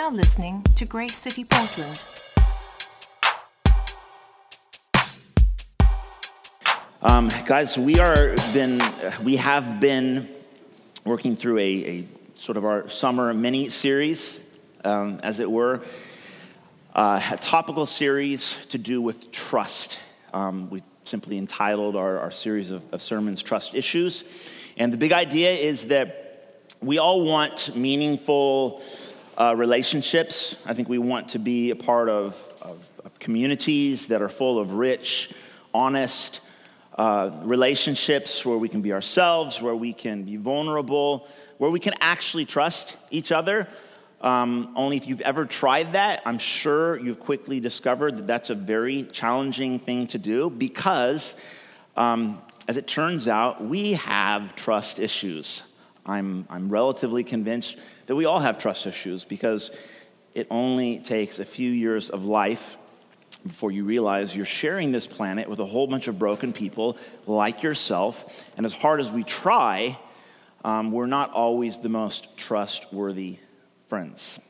now listening to Grace City Portland. Um, guys, we are been we have been working through a, a sort of our summer mini series, um, as it were, uh, a topical series to do with trust. Um, we simply entitled our, our series of, of sermons "Trust Issues," and the big idea is that we all want meaningful uh, relationships. I think we want to be a part of, of, of communities that are full of rich, honest uh, relationships where we can be ourselves, where we can be vulnerable, where we can actually trust each other. Um, only if you've ever tried that, I'm sure you've quickly discovered that that's a very challenging thing to do because, um, as it turns out, we have trust issues. I'm, I'm relatively convinced that we all have trust issues because it only takes a few years of life before you realize you're sharing this planet with a whole bunch of broken people like yourself. And as hard as we try, um, we're not always the most trustworthy friends.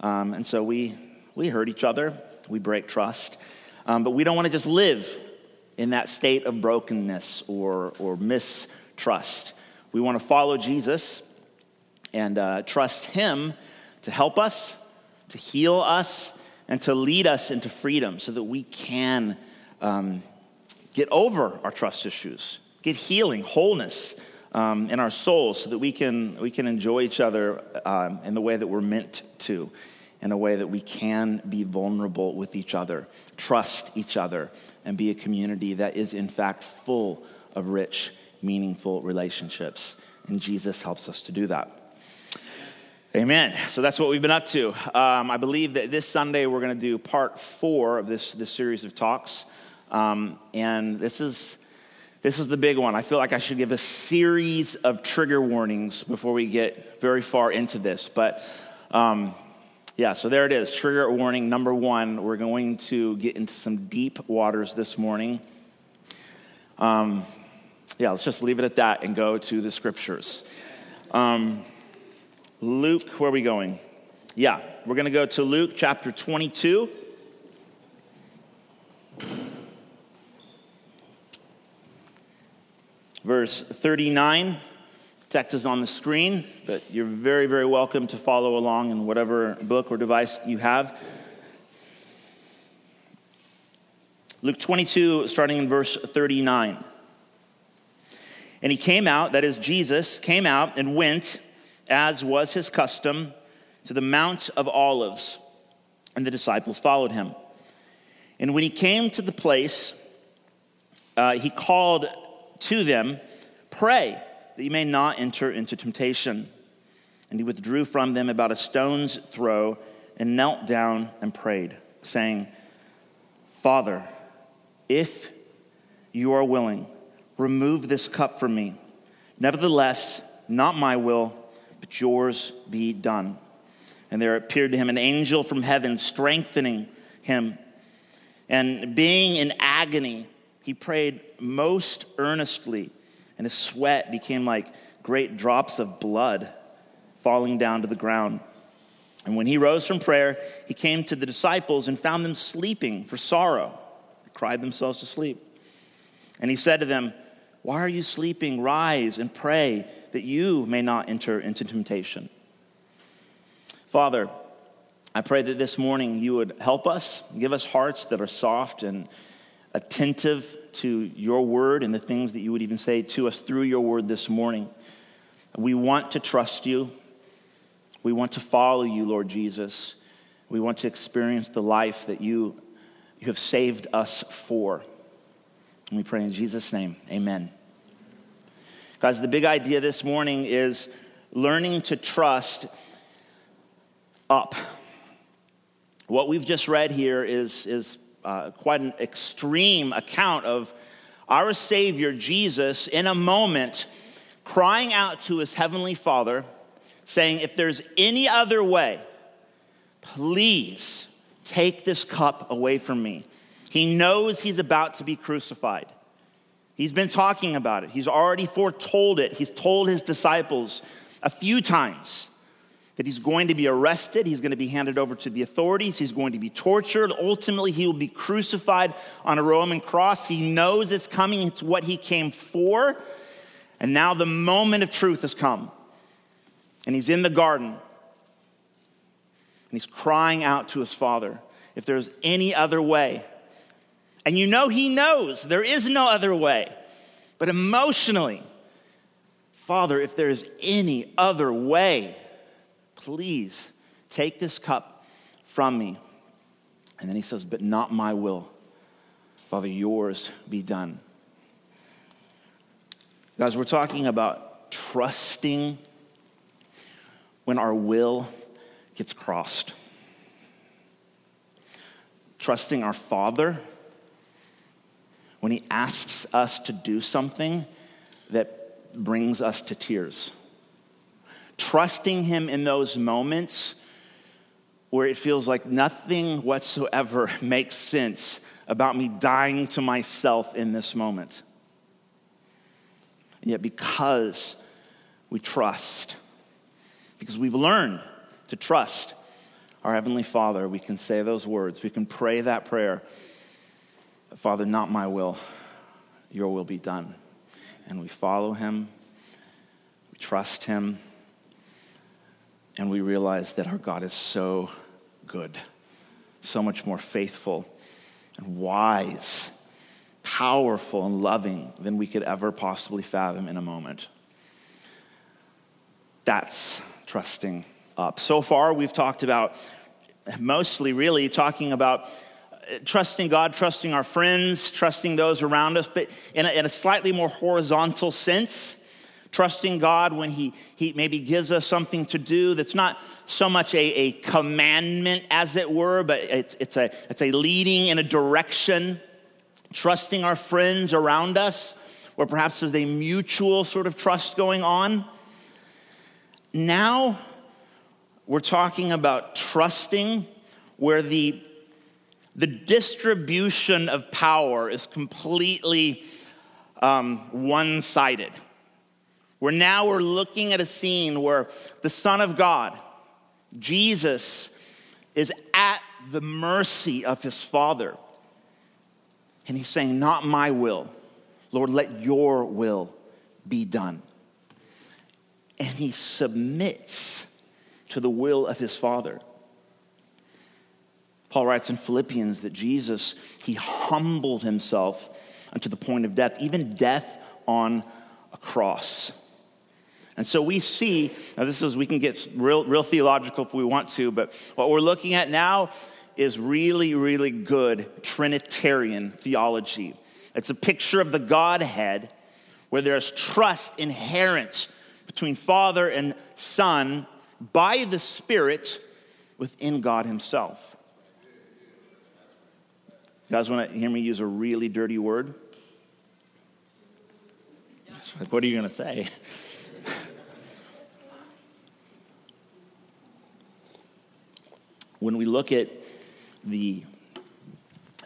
Um, and so we, we hurt each other, we break trust, um, but we don't want to just live in that state of brokenness or, or mistrust. We want to follow Jesus and uh, trust Him to help us, to heal us, and to lead us into freedom so that we can um, get over our trust issues, get healing, wholeness um, in our souls so that we can, we can enjoy each other um, in the way that we're meant to, in a way that we can be vulnerable with each other, trust each other, and be a community that is, in fact, full of rich, meaningful relationships. And Jesus helps us to do that. Amen. So that's what we've been up to. Um, I believe that this Sunday we're going to do part four of this, this series of talks. Um, and this is, this is the big one. I feel like I should give a series of trigger warnings before we get very far into this. But um, yeah, so there it is. Trigger warning number one. We're going to get into some deep waters this morning. Um, yeah, let's just leave it at that and go to the scriptures. Luke, where are we going? Yeah, we're going to go to Luke chapter 22. Verse 39. Text is on the screen, but you're very, very welcome to follow along in whatever book or device you have. Luke 22, starting in verse 39. And he came out, that is, Jesus came out and went as was his custom, to the Mount of Olives, and the disciples followed him. And when he came to the place, uh, he called to them, Pray that you may not enter into temptation. And he withdrew from them about a stone's throw and knelt down and prayed, saying, Father, if you are willing, remove this cup from me. Nevertheless, not my will but yours be done. And there appeared to him an angel from heaven, strengthening him. And being in agony, he prayed most earnestly, and his sweat became like great drops of blood falling down to the ground. And when he rose from prayer, he came to the disciples and found them sleeping for sorrow. They cried themselves to sleep. And he said to them, Why are you sleeping? Rise and pray that you may not enter into temptation. Father, I pray that this morning you would help us, give us hearts that are soft and attentive to your word and the things that you would even say to us through your word this morning. We want to trust you. We want to follow you, Lord Jesus. We want to experience the life that you, you have saved us for. And we pray in Jesus' name, amen. Guys, the big idea this morning is learning to trust up. What we've just read here is, is uh, quite an extreme account of our Savior, Jesus, in a moment crying out to his heavenly Father, saying, If there's any other way, please take this cup away from me. He knows he's about to be crucified. He's been talking about it. He's already foretold it. He's told his disciples a few times that he's going to be arrested, he's going to be handed over to the authorities, he's going to be tortured. Ultimately, he will be crucified on a Roman cross. He knows it's coming, it's what he came for. And now the moment of truth has come. And he's in the garden. And he's crying out to his father if there's any other way. And you know he knows there is no other way. But emotionally, Father, if there is any other way, please take this cup from me. And then he says, But not my will. Father, yours be done. Guys, we're talking about trusting when our will gets crossed. Trusting our Father when He asks us to do something that brings us to tears. Trusting Him in those moments where it feels like nothing whatsoever makes sense about me dying to myself in this moment. And yet, because we trust, because we've learned to trust our Heavenly Father, we can say those words. We can pray that prayer Father, not my will, your will be done. And we follow Him, we trust Him, and we realize that our God is so good, so much more faithful and wise powerful and loving than we could ever possibly fathom in a moment. That's trusting up. So far, we've talked about mostly really talking about trusting God, trusting our friends, trusting those around us, but in a, in a slightly more horizontal sense. Trusting God when he, he maybe gives us something to do that's not so much a, a commandment, as it were, but it's, it's, a, it's a leading in a direction trusting our friends around us, or perhaps there's a mutual sort of trust going on. Now we're talking about trusting where the, the distribution of power is completely um, one sided. Where now we're looking at a scene where the Son of God, Jesus, is at the mercy of his Father. And he's saying, Not my will. Lord, let your will be done. And he submits to the will of his Father. Paul writes in Philippians that Jesus, he humbled himself unto the point of death, even death on a cross. And so we see, now this is, we can get real, real theological if we want to, but what we're looking at now is really, really good Trinitarian theology. It's a picture of the Godhead where there's trust inherent between Father and Son by the Spirit within God Himself. Guys want to hear me use a really dirty word? Like, what are you going to say? when we look at the,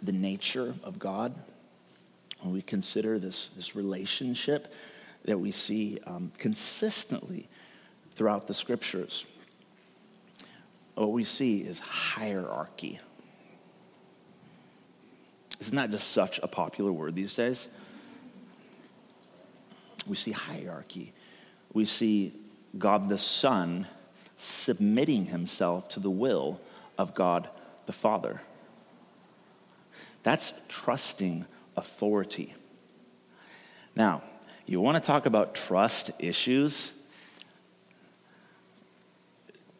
the nature of God, when we consider this, this relationship that we see um, consistently throughout the scriptures, what we see is hierarchy. Isn't that just such a popular word these days? We see hierarchy. We see God the Son submitting himself to the will of God the Father. That's trusting authority. Now, you want to talk about trust issues?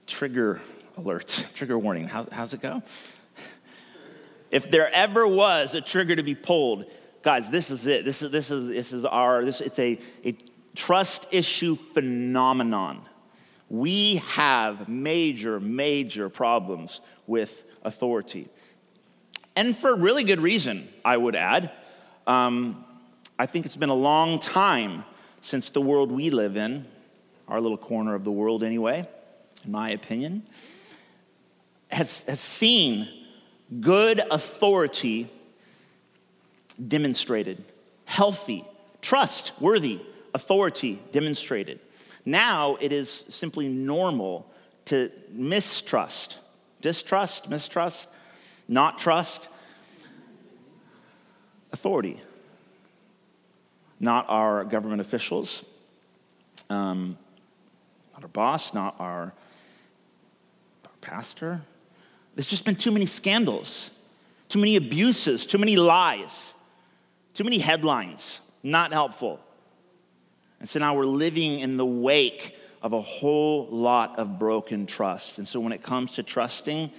Trigger alerts, trigger warning. How, how's it go? If there ever was a trigger to be pulled, guys, this is it. This is, this is, this is our, this, it's a, a trust issue phenomenon. We have major, major problems with authority. And for really good reason, I would add. Um, I think it's been a long time since the world we live in, our little corner of the world anyway, in my opinion, has, has seen good authority demonstrated, healthy, trustworthy authority demonstrated. Now it is simply normal to mistrust, distrust, mistrust, not trust authority. Not our government officials, um, not our boss, not our, our pastor. There's just been too many scandals, too many abuses, too many lies, too many headlines. Not helpful. And so now we're living in the wake of a whole lot of broken trust. And so when it comes to trusting,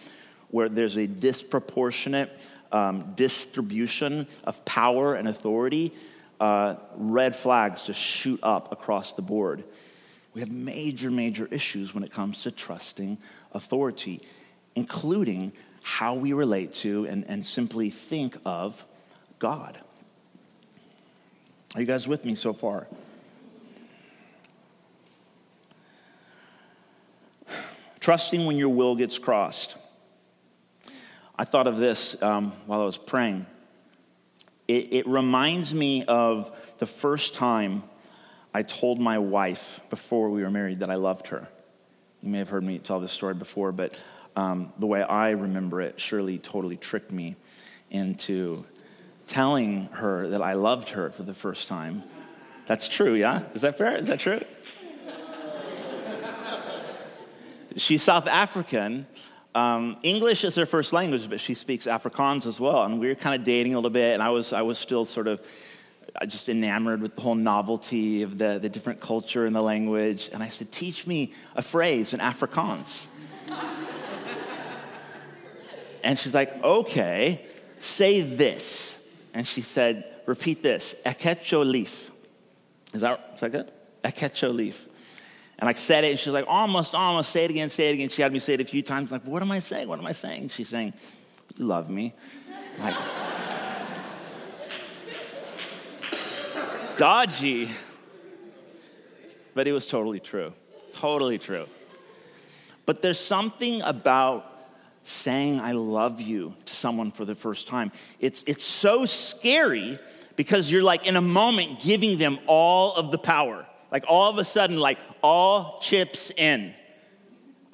where there's a disproportionate um, distribution of power and authority, uh, red flags just shoot up across the board. We have major, major issues when it comes to trusting authority, including how we relate to and, and simply think of God. Are you guys with me so far? Trusting when your will gets crossed. I thought of this um, while I was praying. It, it reminds me of the first time I told my wife before we were married that I loved her. You may have heard me tell this story before, but um, the way I remember it, Shirley totally tricked me into telling her that I loved her for the first time. That's true, yeah? Is that fair? Is that true? She's South African. Um, English is her first language, but she speaks Afrikaans as well. And we were kind of dating a little bit, and I was, I was still sort of just enamored with the whole novelty of the, the different culture and the language. And I said, Teach me a phrase in Afrikaans. And she's like, Okay, say this. And she said, Repeat this Ek het jou lief. Is that, is that good? Ek het jou lief. And I said it, and she's like, almost, almost, say it again, say it again. She had me say it a few times. I'm like, what am I saying? What am I saying? She's saying, you love me. Like, dodgy. But it was totally true. Totally true. But there's something about saying I love you to someone for the first time. It's, it's so scary because you're like in a moment giving them all of the power. Like all of a sudden, like all chips in.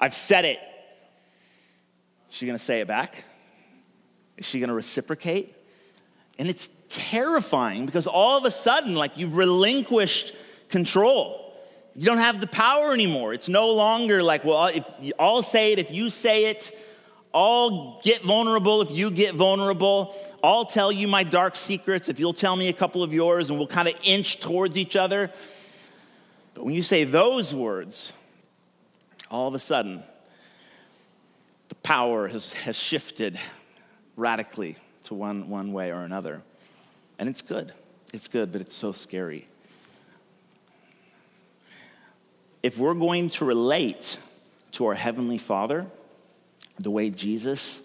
I've said it. Is she gonna say it back? Is she gonna reciprocate? And it's terrifying because all of a sudden, like you've relinquished control. You don't have the power anymore. It's no longer like, well, if I'll say it, if you say it, I'll get vulnerable if you get vulnerable. I'll tell you my dark secrets if you'll tell me a couple of yours, and we'll kind of inch towards each other. But when you say those words, all of a sudden, the power has, has shifted radically to one, one way or another. And it's good. It's good, but it's so scary. If we're going to relate to our Heavenly Father the way Jesus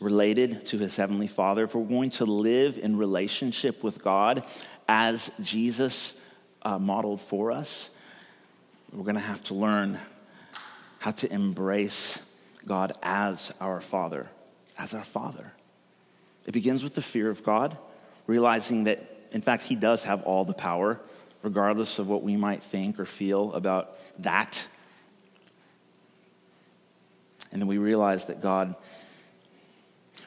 related to his Heavenly Father, if we're going to live in relationship with God as Jesus uh, modeled for us, we're going to have to learn how to embrace God as our Father, as our Father. It begins with the fear of God, realizing that, in fact, He does have all the power, regardless of what we might think or feel about that. And then we realize that God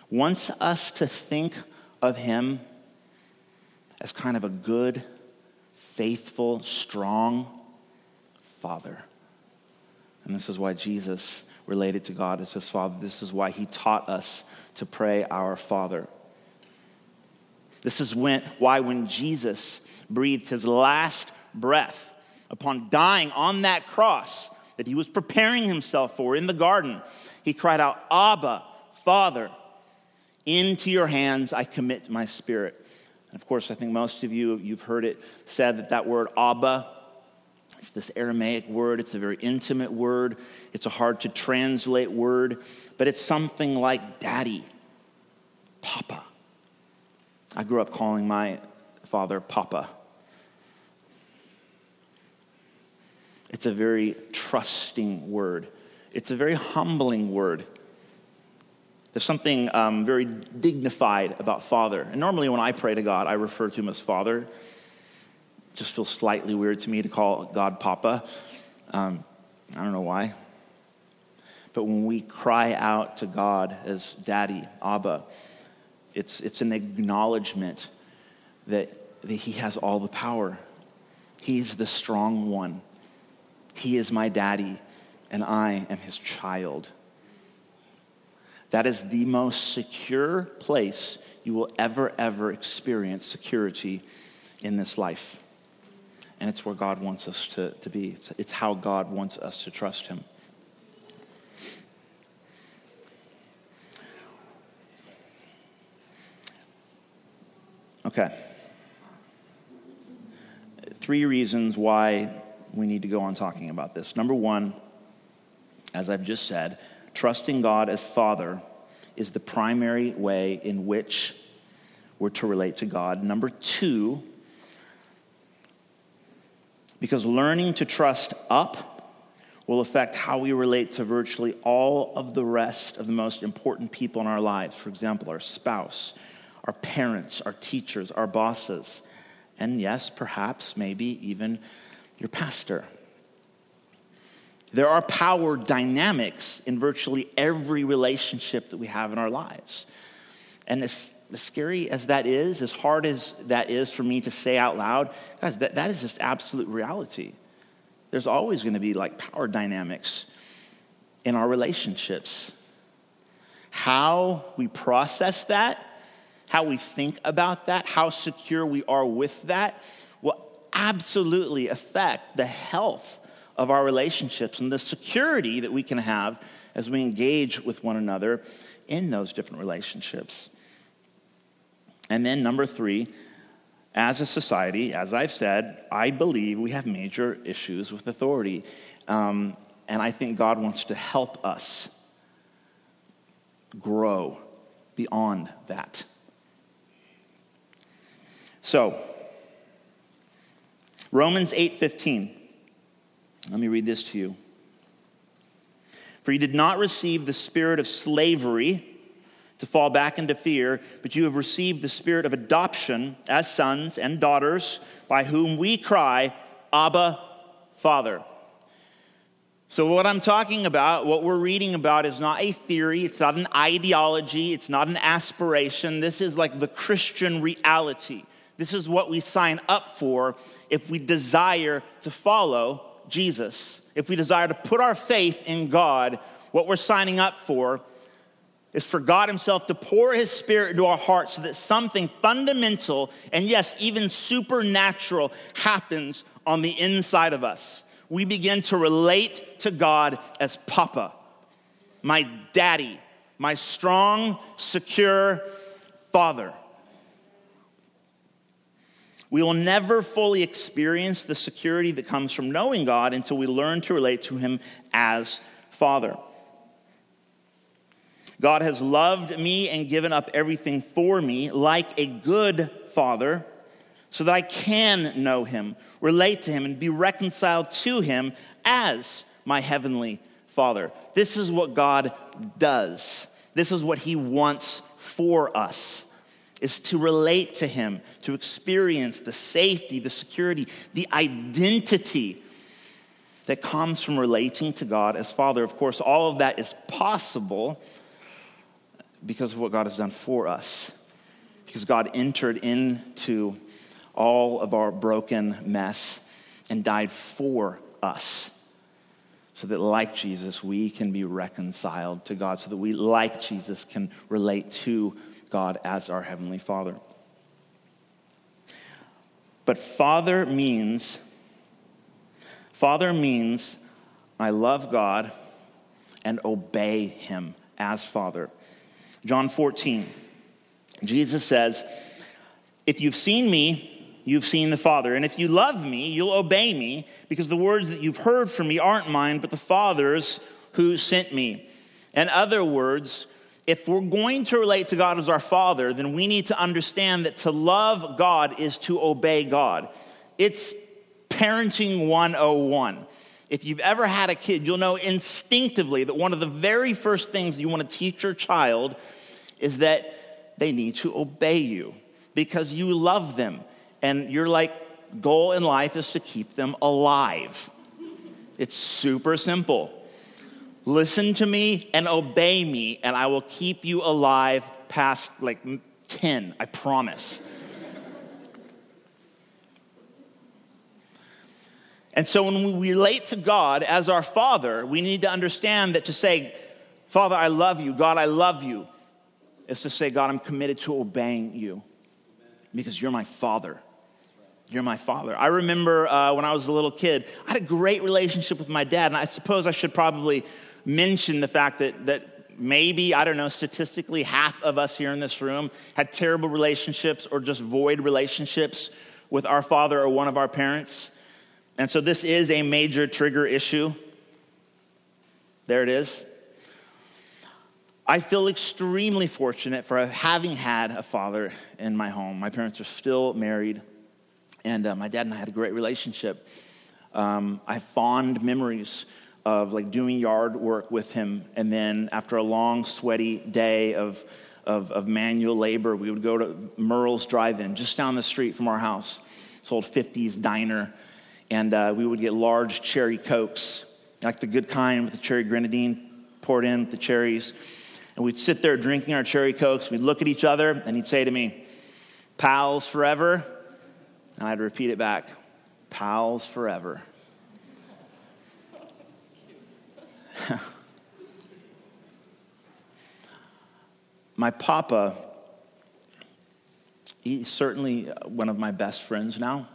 wants us to think of Him as kind of a good, faithful, strong Father. And this is why Jesus related to God as his Father. This is why he taught us to pray our Father. This is when, why, when Jesus breathed his last breath upon dying on that cross that he was preparing himself for in the garden, he cried out, Abba, Father, into your hands I commit my spirit. And of course, I think most of you, you've heard it said that that word Abba, it's this Aramaic word. It's a very intimate word. It's a hard to translate word, but it's something like daddy, papa. I grew up calling my father papa. It's a very trusting word. It's a very humbling word. There's something um, very dignified about Father. And normally, when I pray to God, I refer to him as Father. It just feels slightly weird to me to call God Papa. Um, I don't know why. But when we cry out to God as Daddy, Abba, it's, it's an acknowledgement that, that He has all the power. He's the strong one. He is my daddy, and I am his child. That is the most secure place you will ever, ever experience security in this life. And it's where God wants us to, to be. It's, it's how God wants us to trust Him. Okay. Three reasons why we need to go on talking about this. Number one, as I've just said, trusting God as Father is the primary way in which we're to relate to God. Number two, because learning to trust up will affect how we relate to virtually all of the rest of the most important people in our lives. For example, our spouse, our parents, our teachers, our bosses, and yes, perhaps, maybe even your pastor. There are power dynamics in virtually every relationship that we have in our lives. And as, as scary as that is, as hard as that is for me to say out loud, guys, that, that is just absolute reality. There's always going to be like power dynamics in our relationships. How we process that, how we think about that, how secure we are with that will absolutely affect the health of our relationships and the security that we can have as we engage with one another in those different relationships. And then, number three, as a society, as I've said, I believe we have major issues with authority. Um, and I think God wants to help us grow beyond that. So, Romans 8:15. Let me read this to you. For you did not receive the spirit of slavery to fall back into fear, but you have received the spirit of adoption as sons and daughters, by whom we cry, Abba, Father. So, what I'm talking about, what we're reading about, is not a theory, it's not an ideology, it's not an aspiration. This is like the Christian reality. This is what we sign up for if we desire to follow Jesus. If we desire to put our faith in God, what we're signing up for is for God Himself to pour His Spirit into our hearts so that something fundamental and, yes, even supernatural happens on the inside of us. We begin to relate to God as Papa, my daddy, my strong, secure Father. We will never fully experience the security that comes from knowing God until we learn to relate to Him as Father. God has loved me and given up everything for me like a good father so that I can know him, relate to him, and be reconciled to him as my heavenly father. This is what God does. This is what he wants for us is to relate to Him, to experience the safety, the security, the identity that comes from relating to God as Father. Of course, all of that is possible because of what God has done for us. Because God entered into all of our broken mess and died for us. So that, like Jesus, we can be reconciled to God, so that we, like Jesus, can relate to God as our Heavenly Father. But Father means, Father means I love God and obey Him as Father. John 14, Jesus says, If you've seen me, you've seen the Father. And if you love me, you'll obey me, because the words that you've heard from me aren't mine, but the Father's who sent me. In other words, if we're going to relate to God as our Father, then we need to understand that to love God is to obey God. It's parenting 101. If you've ever had a kid, you'll know instinctively that one of the very first things you want to teach your child is that they need to obey you because you love them. And your like goal in life is to keep them alive. It's super simple. Listen to me and obey me, and I will keep you alive past like 10, I promise. and so when we relate to God as our Father, we need to understand that to say, Father, I love you, God, I love you, is to say, God, I'm committed to obeying you because you're my Father. You're my father. I remember uh, when I was a little kid, I had a great relationship with my dad, and I suppose I should probably mention the fact that, that maybe, I don't know, statistically, half of us here in this room had terrible relationships or just void relationships with our father or one of our parents. And so this is a major trigger issue. There it is. I feel extremely fortunate for having had a father in my home. My parents are still married, and uh, my dad and I had a great relationship. Um, I have fond memories of like doing yard work with him. And then after a long, sweaty day of, of, of manual labor, we would go to Merle's Drive In, just down the street from our house. It's old 50s diner. And uh, we would get large cherry cokes, like the good kind with the cherry grenadine poured in with the cherries. And we'd sit there drinking our cherry cokes. We'd look at each other, and he'd say to me, Pals forever. And I'd repeat it back, Pals forever. my papa, he's certainly one of my best friends now.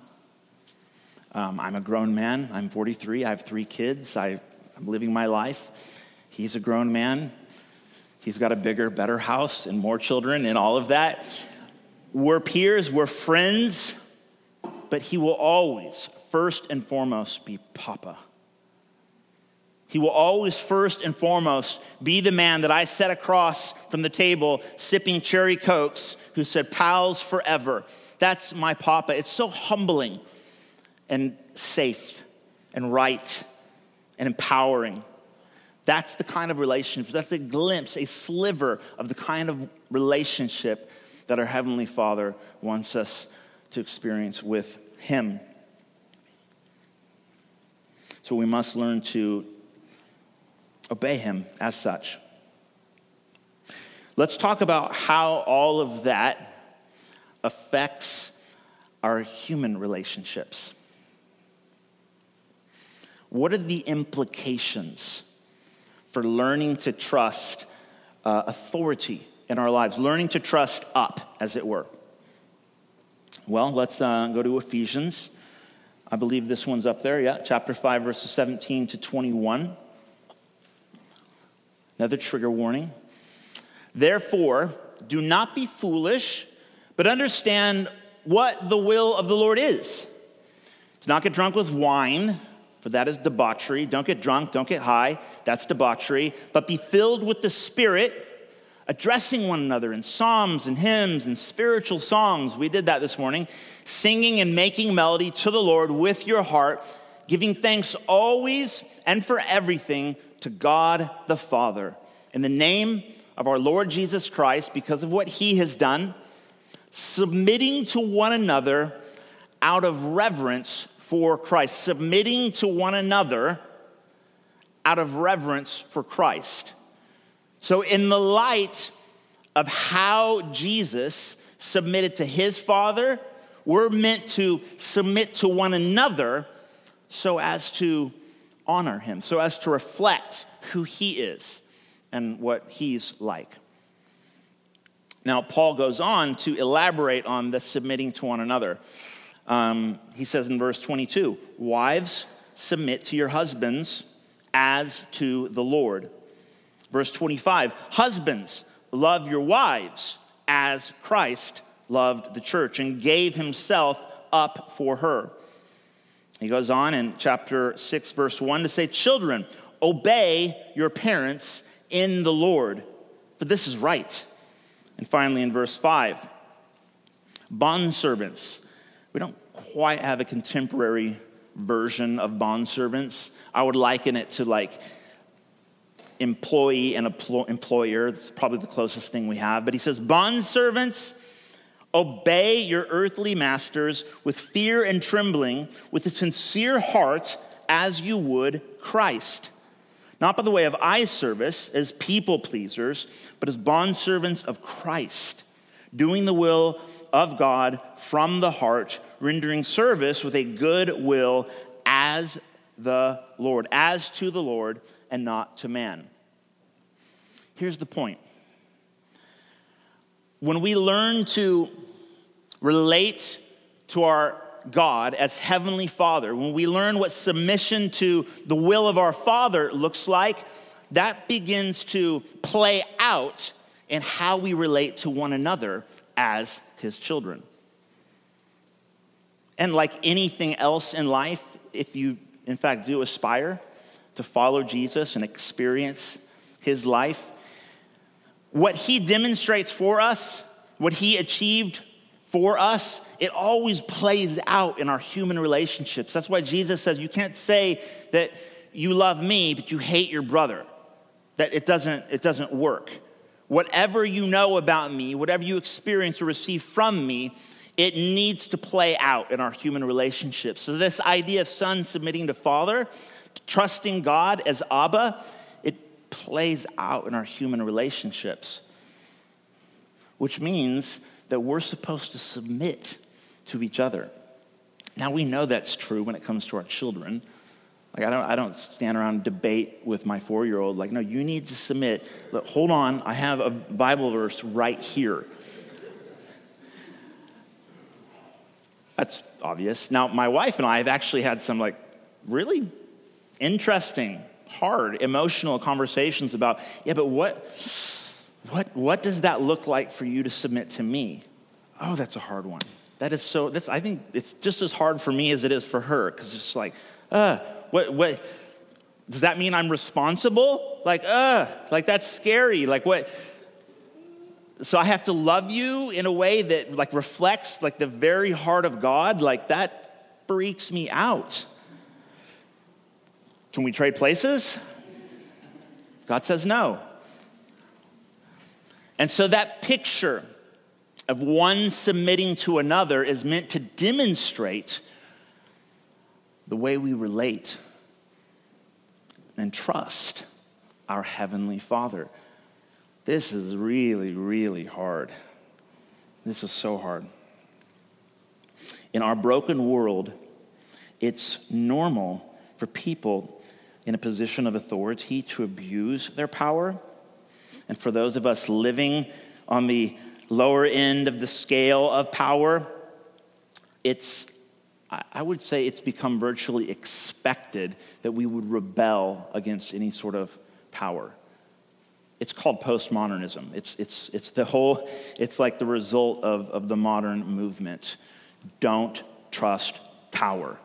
Um, I'm a grown man. I'm 43. I have three kids. I, I'm living my life. He's a grown man. He's got a bigger, better house and more children and all of that. We're peers, we're friends, but he will always, first and foremost, be Papa. He will always, first and foremost, be the man that I set across from the table sipping cherry cokes who said, Pals forever. That's my papa. It's so humbling and safe and right and empowering. That's the kind of relationship, that's a glimpse, a sliver of the kind of relationship that our Heavenly Father wants us to experience with Him. So we must learn to obey him as such. Let's talk about how all of that affects our human relationships. What are the implications for learning to trust uh, authority in our lives, learning to trust up, as it were? Well, let's uh, go to Ephesians. I believe this one's up there, yeah, chapter 5, verses 17 to 21. Another trigger warning. Therefore, do not be foolish, but understand what the will of the Lord is. Do not get drunk with wine, for that is debauchery. Don't get drunk, don't get high, that's debauchery. But be filled with the Spirit, addressing one another in psalms and hymns and spiritual songs. We did that this morning. Singing and making melody to the Lord with your heart, giving thanks always and for everything to God the Father. In the name of our Lord Jesus Christ, because of what he has done, submitting to one another out of reverence for Christ. Submitting to one another out of reverence for Christ. So, in the light of how Jesus submitted to his Father, we're meant to submit to one another so as to honor him, so as to reflect who he is and what he's like. Now, Paul goes on to elaborate on the submitting to one another. Um, he says in verse 22 Wives, submit to your husbands as to the Lord. Verse 25 Husbands, love your wives as Christ loved the church and gave himself up for her. He goes on in chapter 6, verse 1 to say, Children, obey your parents in the Lord, for this is right. And finally, in verse 5, bondservants. We don't quite have a contemporary version of bondservants. I would liken it to like employee and employer. It's probably the closest thing we have. But he says, Bondservants, obey your earthly masters with fear and trembling, with a sincere heart, as you would Christ not by the way of eye service as people pleasers, but as bondservants of Christ, doing the will of God from the heart, rendering service with a good will as the Lord, as to the Lord and not to man. Here's the point. When we learn to relate to our God as Heavenly Father, when we learn what submission to the will of our Father looks like, that begins to play out in how we relate to one another as His children. And like anything else in life, if you in fact do aspire to follow Jesus and experience His life, what He demonstrates for us, what He achieved for us, it always plays out in our human relationships. That's why Jesus says you can't say that you love me, but you hate your brother. That it doesn't, it doesn't work. Whatever you know about me, whatever you experience or receive from me, it needs to play out in our human relationships. So, this idea of son submitting to father, trusting God as Abba, it plays out in our human relationships, which means that we're supposed to submit to each other. Now, we know that's true when it comes to our children. Like, I don't, I don't stand around and debate with my four year old, like, no, you need to submit. Hold on, I have a Bible verse right here. That's obvious. Now, my wife and I have actually had some, like, really interesting, hard, emotional conversations about, yeah, but what what, what does that look like for you to submit to me? Oh, that's a hard one. That is so, that's, I think it's just as hard for me as it is for her, because it's like, uh, what, what, does that mean I'm responsible? Like, uh, like that's scary. Like, what? So I have to love you in a way that like reflects like the very heart of God. Like that freaks me out. Can we trade places? God says no. And so that picture of one submitting to another is meant to demonstrate the way we relate and trust our Heavenly Father. This is really, really hard. This is so hard. In our broken world, it's normal for people in a position of authority to abuse their power and for those of us living on the lower end of the scale of power, it's, I would say it's become virtually expected that we would rebel against any sort of power. It's called postmodernism. It's, it's, it's the whole, it's like the result of, of the modern movement. Don't trust power.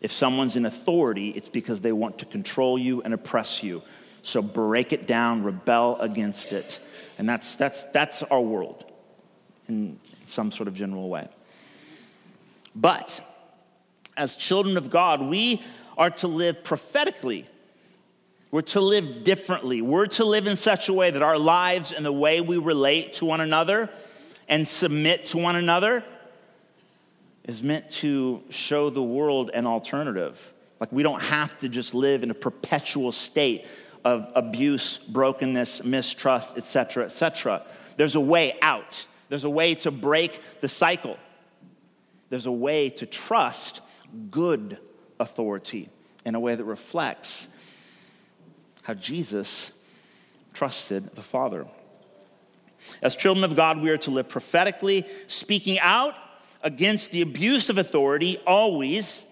If someone's in authority, it's because they want to control you and oppress you. So break it down, rebel against it. And that's, that's, that's our world in some sort of general way. But as children of God, we are to live prophetically. We're to live differently. We're to live in such a way that our lives and the way we relate to one another and submit to one another is meant to show the world an alternative. Like we don't have to just live in a perpetual state of abuse, brokenness, mistrust, etc., etc. There's a way out. There's a way to break the cycle. There's a way to trust good authority in a way that reflects how Jesus trusted the Father. As children of God, we are to live prophetically, speaking out against the abuse of authority always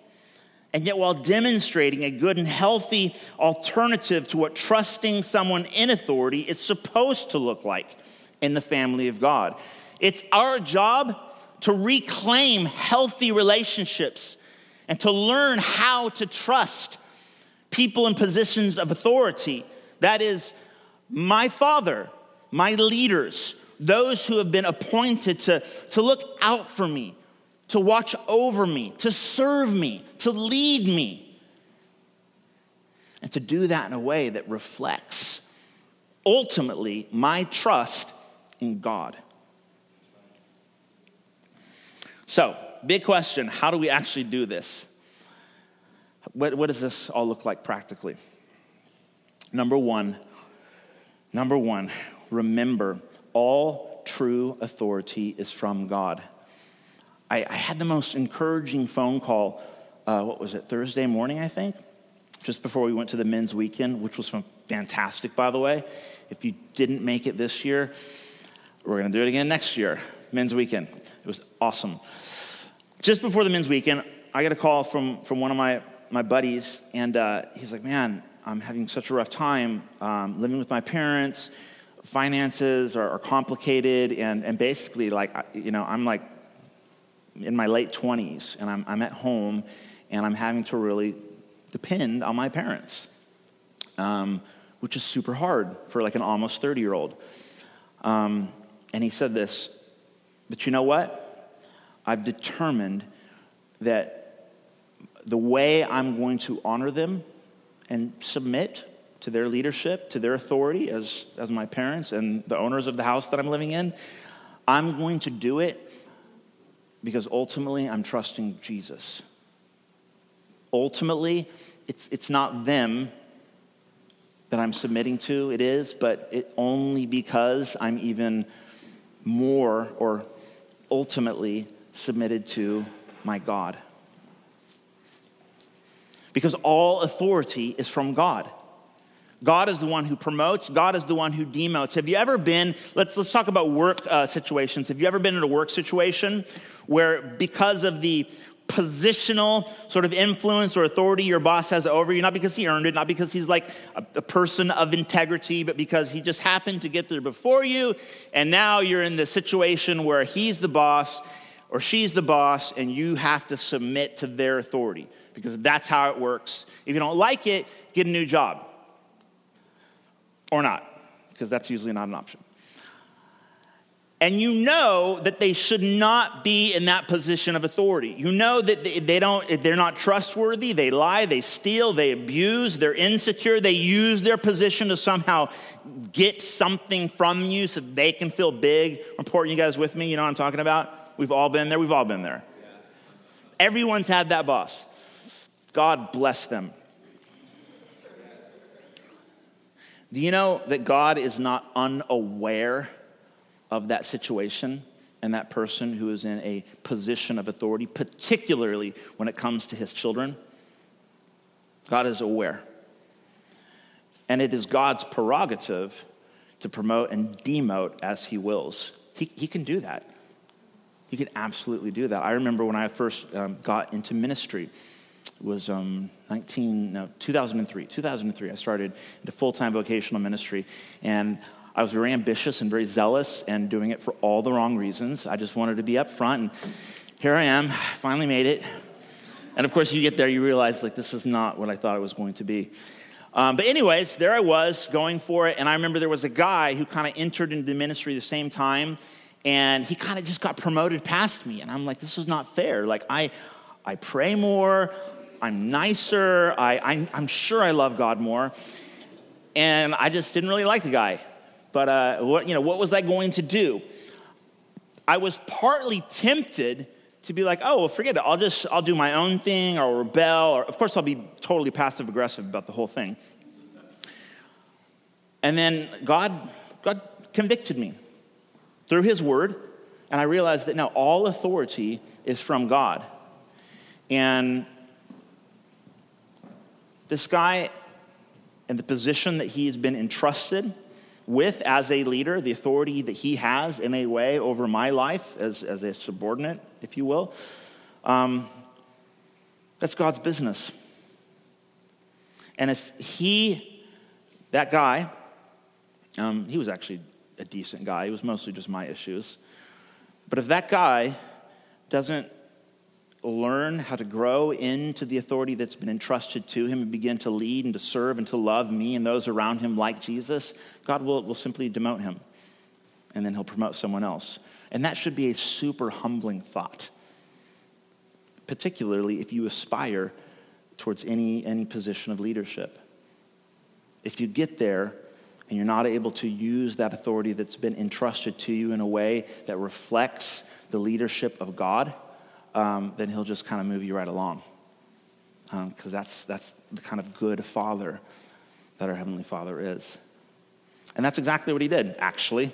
and yet, while demonstrating a good and healthy alternative to what trusting someone in authority is supposed to look like in the family of God, it's our job to reclaim healthy relationships and to learn how to trust people in positions of authority. That is, my father, my leaders, those who have been appointed to, to look out for me, to watch over me, to serve me, to lead me. And to do that in a way that reflects ultimately my trust in God. So, big question how do we actually do this? What, what does this all look like practically? Number one, number one, remember all true authority is from God. I, I had the most encouraging phone call, uh, what was it, Thursday morning, I think, just before we went to the men's weekend, which was fantastic, by the way. If you didn't make it this year, we're going to do it again next year, men's weekend. It was awesome. Just before the men's weekend, I got a call from, from one of my, my buddies, and uh, he's like, Man, I'm having such a rough time um, living with my parents. Finances are, are complicated, and, and basically, like, you know, I'm like in my late 20s, and I'm, I'm at home, and I'm having to really depend on my parents, um, which is super hard for like an almost 30 year old. Um, and he said this, but you know what? I've determined that the way I'm going to honor them and submit to their leadership, to their authority as, as my parents and the owners of the house that I'm living in, I'm going to do it because ultimately I'm trusting Jesus. Ultimately, it's, it's not them that I'm submitting to, it is, but it only because I'm even more or ultimately submitted to my God because all authority is from God. God is the one who promotes, God is the one who demotes. Have you ever been, let's, let's talk about work uh, situations. Have you ever been in a work situation where, because of the positional sort of influence or authority your boss has over you, not because he earned it, not because he's like a, a, person of integrity, but because he just happened to get there before you, and now you're in the situation where he's the boss or she's the boss, and you have to submit to their authority because that's how it works. If you don't like it, get a new job. Or not, because that's usually not an option. And you know that they should not be in that position of authority. You know that they don't, they're not trustworthy, they lie, they steal, they abuse, they're insecure, they use their position to somehow get something from you so they can feel big. important you guys with me, you know what I'm talking about? We've all been there, we've all been there. Everyone's had that boss. God bless them. Do you know that God is not unaware of that situation and that person who is in a position of authority, particularly when it comes to his children? God is aware. And it is God's prerogative to promote and demote as he wills. He, he can do that. He can absolutely do that. I remember when I first um, got into ministry, was um, 19, no, 2003. 2003, I started into full time vocational ministry. And I was very ambitious and very zealous and doing it for all the wrong reasons. I just wanted to be up front. And here I am, finally made it. And of course, you get there, you realize, like, this is not what I thought it was going to be. Um, but, anyways, there I was going for it. And I remember there was a guy who kind of entered into the ministry the same time. And he kind of just got promoted past me. And I'm like, this is not fair. Like, I, I pray more. I'm nicer. I, I'm, I'm sure I love God more. And I just didn't really like the guy. But uh, what, you know, what was I going to do? I was partly tempted to be like, oh, well, forget it. I'll just, I'll do my own thing or rebel. Or, of course, I'll be totally passive aggressive about the whole thing. And then God, God convicted me through His Word. And I realized that now all authority is from God. And this guy, in the position that he has been entrusted with as a leader, the authority that he has in a way over my life as, as a subordinate, if you will, um, that's God's business. And if he, that guy, um, he was actually a decent guy, it was mostly just my issues. But if that guy doesn't learn how to grow into the authority that's been entrusted to him and begin to lead and to serve and to love me and those around him like Jesus, God will, will simply demote him. And then he'll promote someone else. And that should be a super humbling thought, particularly if you aspire towards any, any position of leadership. If you get there and you're not able to use that authority that's been entrusted to you in a way that reflects the leadership of God, um, then he'll just kind of move you right along. Because um, that's, that's the kind of good father that our Heavenly Father is. And that's exactly what he did, actually.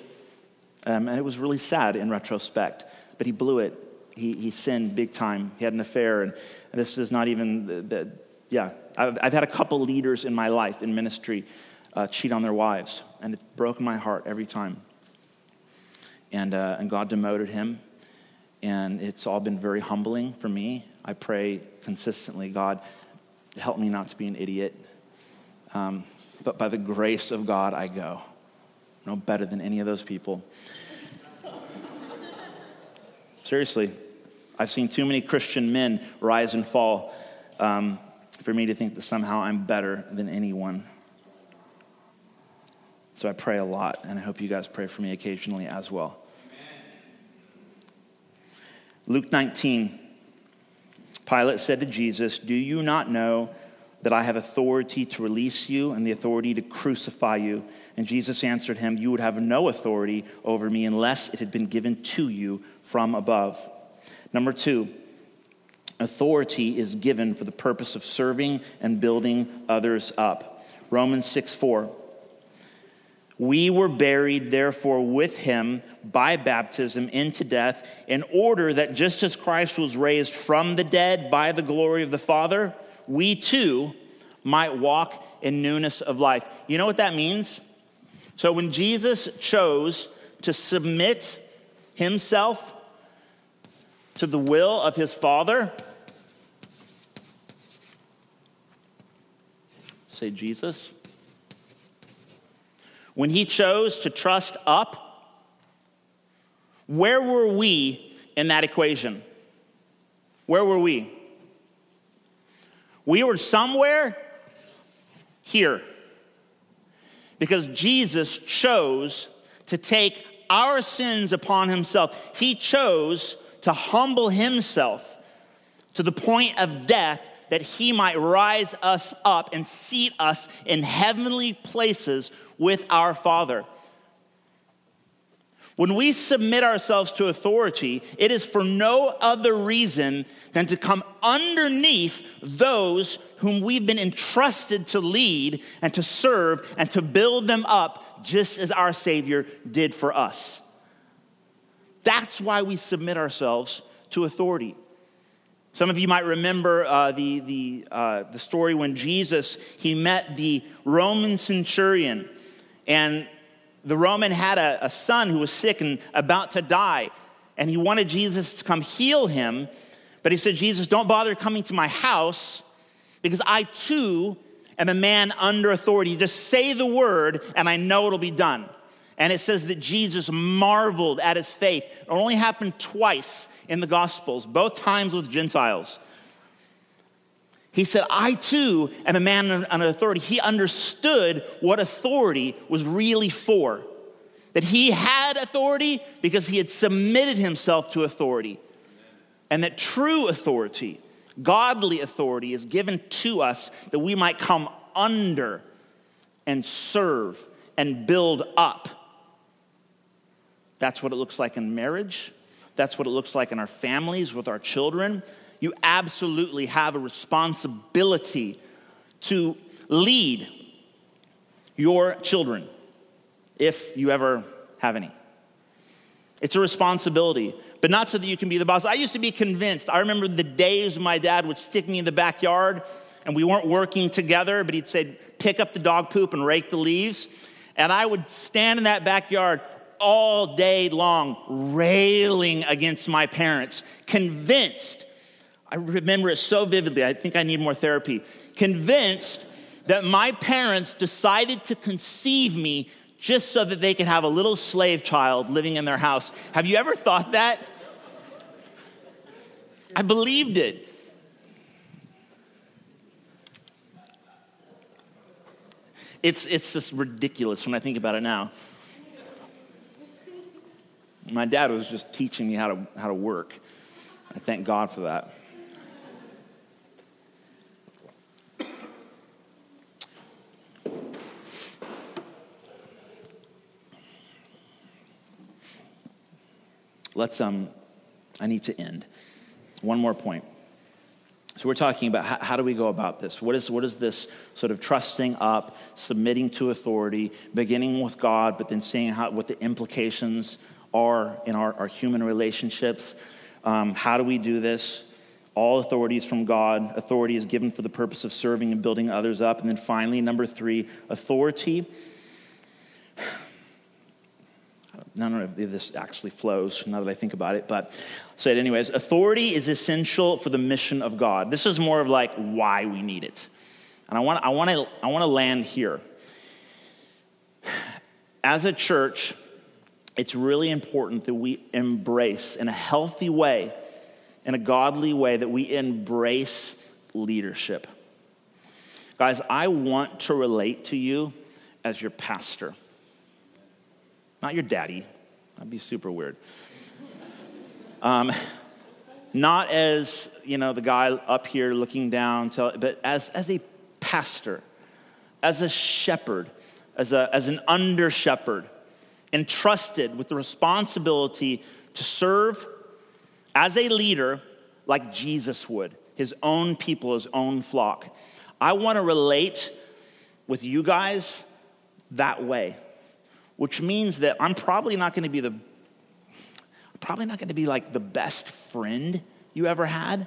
Um, and it was really sad in retrospect, but he blew it. He, he sinned big time. He had an affair, and, and this is not even the, the yeah. I've, I've, had a couple leaders in my life in ministry uh, cheat on their wives, and it broke my heart every time. And, uh, and God demoted him, and it's all been very humbling for me. I pray consistently, God, help me not to be an idiot. Um, but by the grace of God, I go. No better than any of those people. Seriously, I've seen too many Christian men rise and fall um, for me to think that somehow I'm better than anyone. So I pray a lot, and I hope you guys pray for me occasionally as well. Luke 19, Pilate said to Jesus, Do you not know that I have authority to release you and the authority to crucify you? And Jesus answered him, You would have no authority over me unless it had been given to you from above. Number two, authority is given for the purpose of serving and building others up. Romans 6 4. We were buried, therefore, with him by baptism into death, in order that just as Christ was raised from the dead by the glory of the Father, we too might walk in newness of life. You know what that means? So when Jesus chose to submit himself to the will of his Father, say, Jesus. When he chose to trust up, where were we in that equation? Where were we? We were somewhere here because Jesus chose to take our sins upon himself. He chose to humble himself to the point of death that he might rise us up and seat us in heavenly places with our Father. When we submit ourselves to authority, it is for no other reason than to come underneath those whom we've been entrusted to lead and to serve and to build them up, just as our Savior did for us. That's why we submit ourselves to authority. Some of you might remember uh, the, the, uh, the story when Jesus, he met the Roman centurion and the Roman had a, a son who was sick and about to die, and he wanted Jesus to come heal him. But he said, Jesus, don't bother coming to my house because I too am a man under authority. Just say the word, and I know it'll be done. And it says that Jesus marveled at his faith. It only happened twice in the Gospels, both times with Gentiles. He said, I too am a man under authority. He understood what authority was really for. That he had authority because he had submitted himself to authority. And that true authority, godly authority, is given to us that we might come under and serve and build up. That's what it looks like in marriage. That's what it looks like in our families with our children you absolutely have a responsibility to lead your children if you ever have any. It's a responsibility, but not so that you can be the boss. I used to be convinced. I remember the days my dad would stick me in the backyard and we weren't working together, but he'd say, pick up the dog poop and rake the leaves. And I would stand in that backyard all day long, railing against my parents, convinced I remember it so vividly. I think I need more therapy. Convinced that my parents decided to conceive me just so that they could have a little slave child living in their house. Have you ever thought that? I believed it. It's, it's just ridiculous when I think about it now. My dad was just teaching me how to, how to work. I thank God for that. Let's, um, I need to end. One more point. So we're talking about how, how, do we go about this? What is, what is this sort of trusting up, submitting to authority, beginning with God, but then seeing how, what the implications are in our, our human relationships? Um, how do we do this? All authority is from God. Authority is given for the purpose of serving and building others up. And then finally, number three, authority none of this actually flows now that I think about it, but I'll say it anyways. Authority is essential for the mission of God. This is more of like why we need it. And I want, I want, to, I want to land here. As a church, it's really important that we embrace in a healthy way, in a godly way, that we embrace leadership. Guys, I want to relate to you as your pastor. Not your daddy. That'd be super weird. Um, not as, you know, the guy up here looking down, but as, as a pastor, as a shepherd, as, a, as an under shepherd, entrusted with the responsibility to serve as a leader like Jesus would, his own people, his own flock. I want to relate with you guys that way which means that I'm probably not going to be the probably not going to be like the best friend you ever had,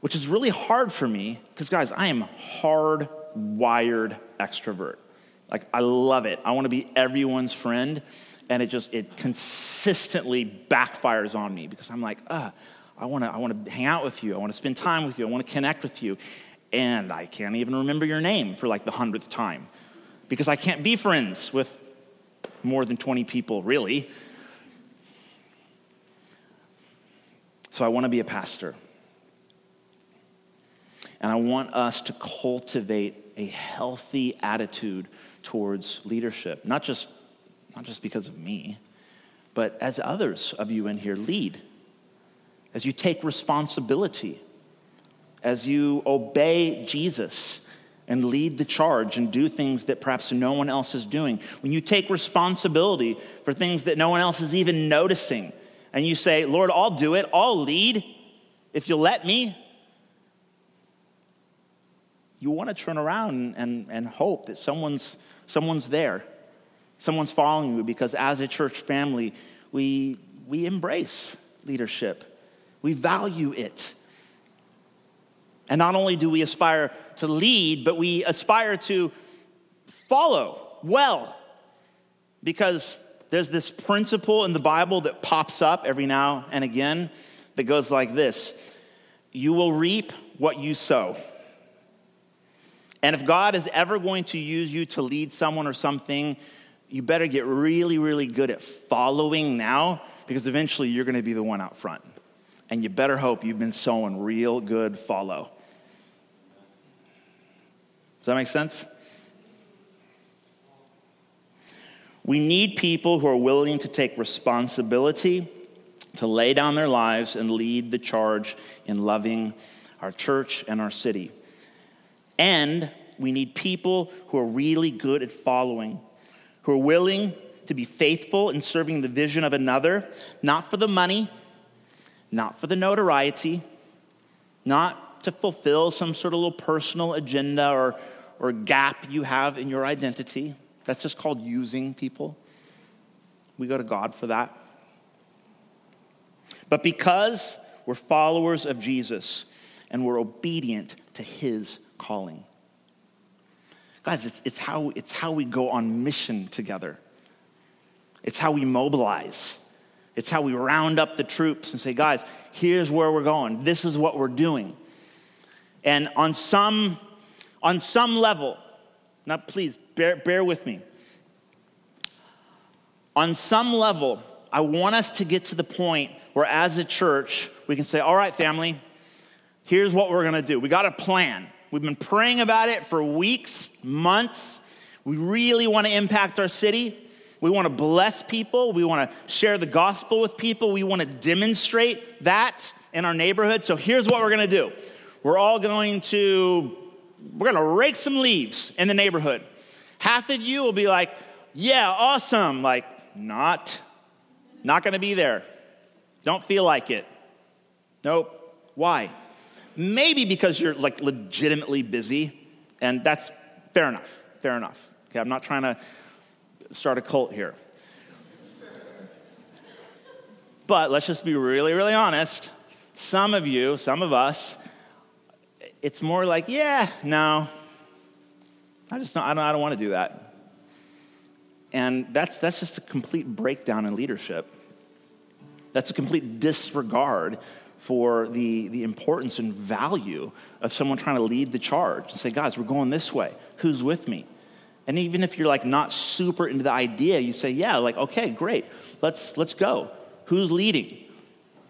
which is really hard for me because guys, I am hardwired extrovert. Like I love it. I want to be everyone's friend and it just it consistently backfires on me because I'm like, uh, I want to I want to hang out with you. I want to spend time with you. I want to connect with you. And I can't even remember your name for like the hundredth time because I can't be friends with more than 20 people, really. So I want to be a pastor. And I want us to cultivate a healthy attitude towards leadership, not just, not just because of me, but as others of you in here lead, as you take responsibility, as you obey Jesus and lead the charge and do things that perhaps no one else is doing. When you take responsibility for things that no one else is even noticing, and you say, Lord, I'll do it, I'll lead if you'll let me. You want to turn around and, and, hope that someone's, someone's there, someone's following you, because as a church family, we, we embrace leadership, we value it. And not only do we aspire to lead, but we aspire to follow well. Because there's this principle in the Bible that pops up every now and again that goes like this You will reap what you sow. And if God is ever going to use you to lead someone or something, you better get really, really good at following now because eventually you're going to be the one out front. And you better hope you've been sowing real good follow. Does that make sense? We need people who are willing to take responsibility, to lay down their lives and lead the charge in loving our church and our city. And we need people who are really good at following, who are willing to be faithful in serving the vision of another, not for the money, not for the notoriety, to fulfill some sort of little personal agenda or, or gap you have in your identity. That's just called using people. We go to God for that. But because we're followers of Jesus and we're obedient to his calling. Guys, it's, it's, how, it's how we go on mission together. It's how we mobilize. It's how we round up the troops and say, guys, here's where we're going. This is what we're doing. And on some, on some level, now please bear, bear with me. On some level, I want us to get to the point where, as a church, we can say, All right, family, here's what we're gonna do. We got a plan. We've been praying about it for weeks, months. We really wanna impact our city. We wanna bless people. We wanna share the gospel with people. We wanna demonstrate that in our neighborhood. So here's what we're gonna do we're all going to we're going to rake some leaves in the neighborhood. Half of you will be like, "Yeah, awesome." Like, not not going to be there. Don't feel like it. Nope. Why? maybe because you're like legitimately busy, and that's fair enough. Fair enough. Okay, I'm not trying to start a cult here. But let's just be really, really honest. Some of you, some of us, it's more like, yeah, no, I just don't, I don't, I don't want to do that. And that's, that's just a complete breakdown in leadership. That's a complete disregard for the, the importance and value of someone trying to lead the charge and say, guys, we're going this way. Who's with me? And even if you're like not super into the idea, you say, yeah, like, okay, great, let's, let's go. Who's leading?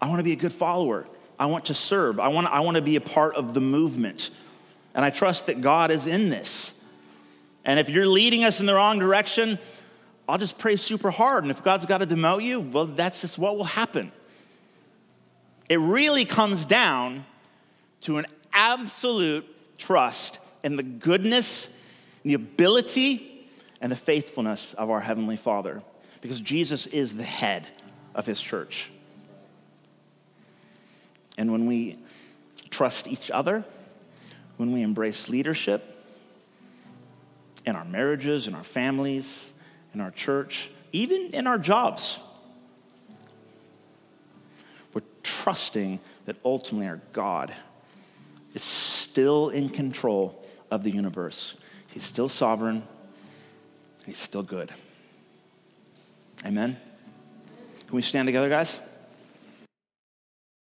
I want to be a good follower. I want to serve. I want, I want to be a part of the movement. And I trust that God is in this. And if you're leading us in the wrong direction, I'll just pray super hard. And if God's got to demote you, well, that's just what will happen. It really comes down to an absolute trust in the goodness, the ability, and the faithfulness of our Heavenly Father. Because Jesus is the head of his church. And when we trust each other, when we embrace leadership in our marriages, in our families, in our church, even in our jobs, we're trusting that ultimately our God is still in control of the universe. He's still sovereign, He's still good. Amen. Can we stand together, guys?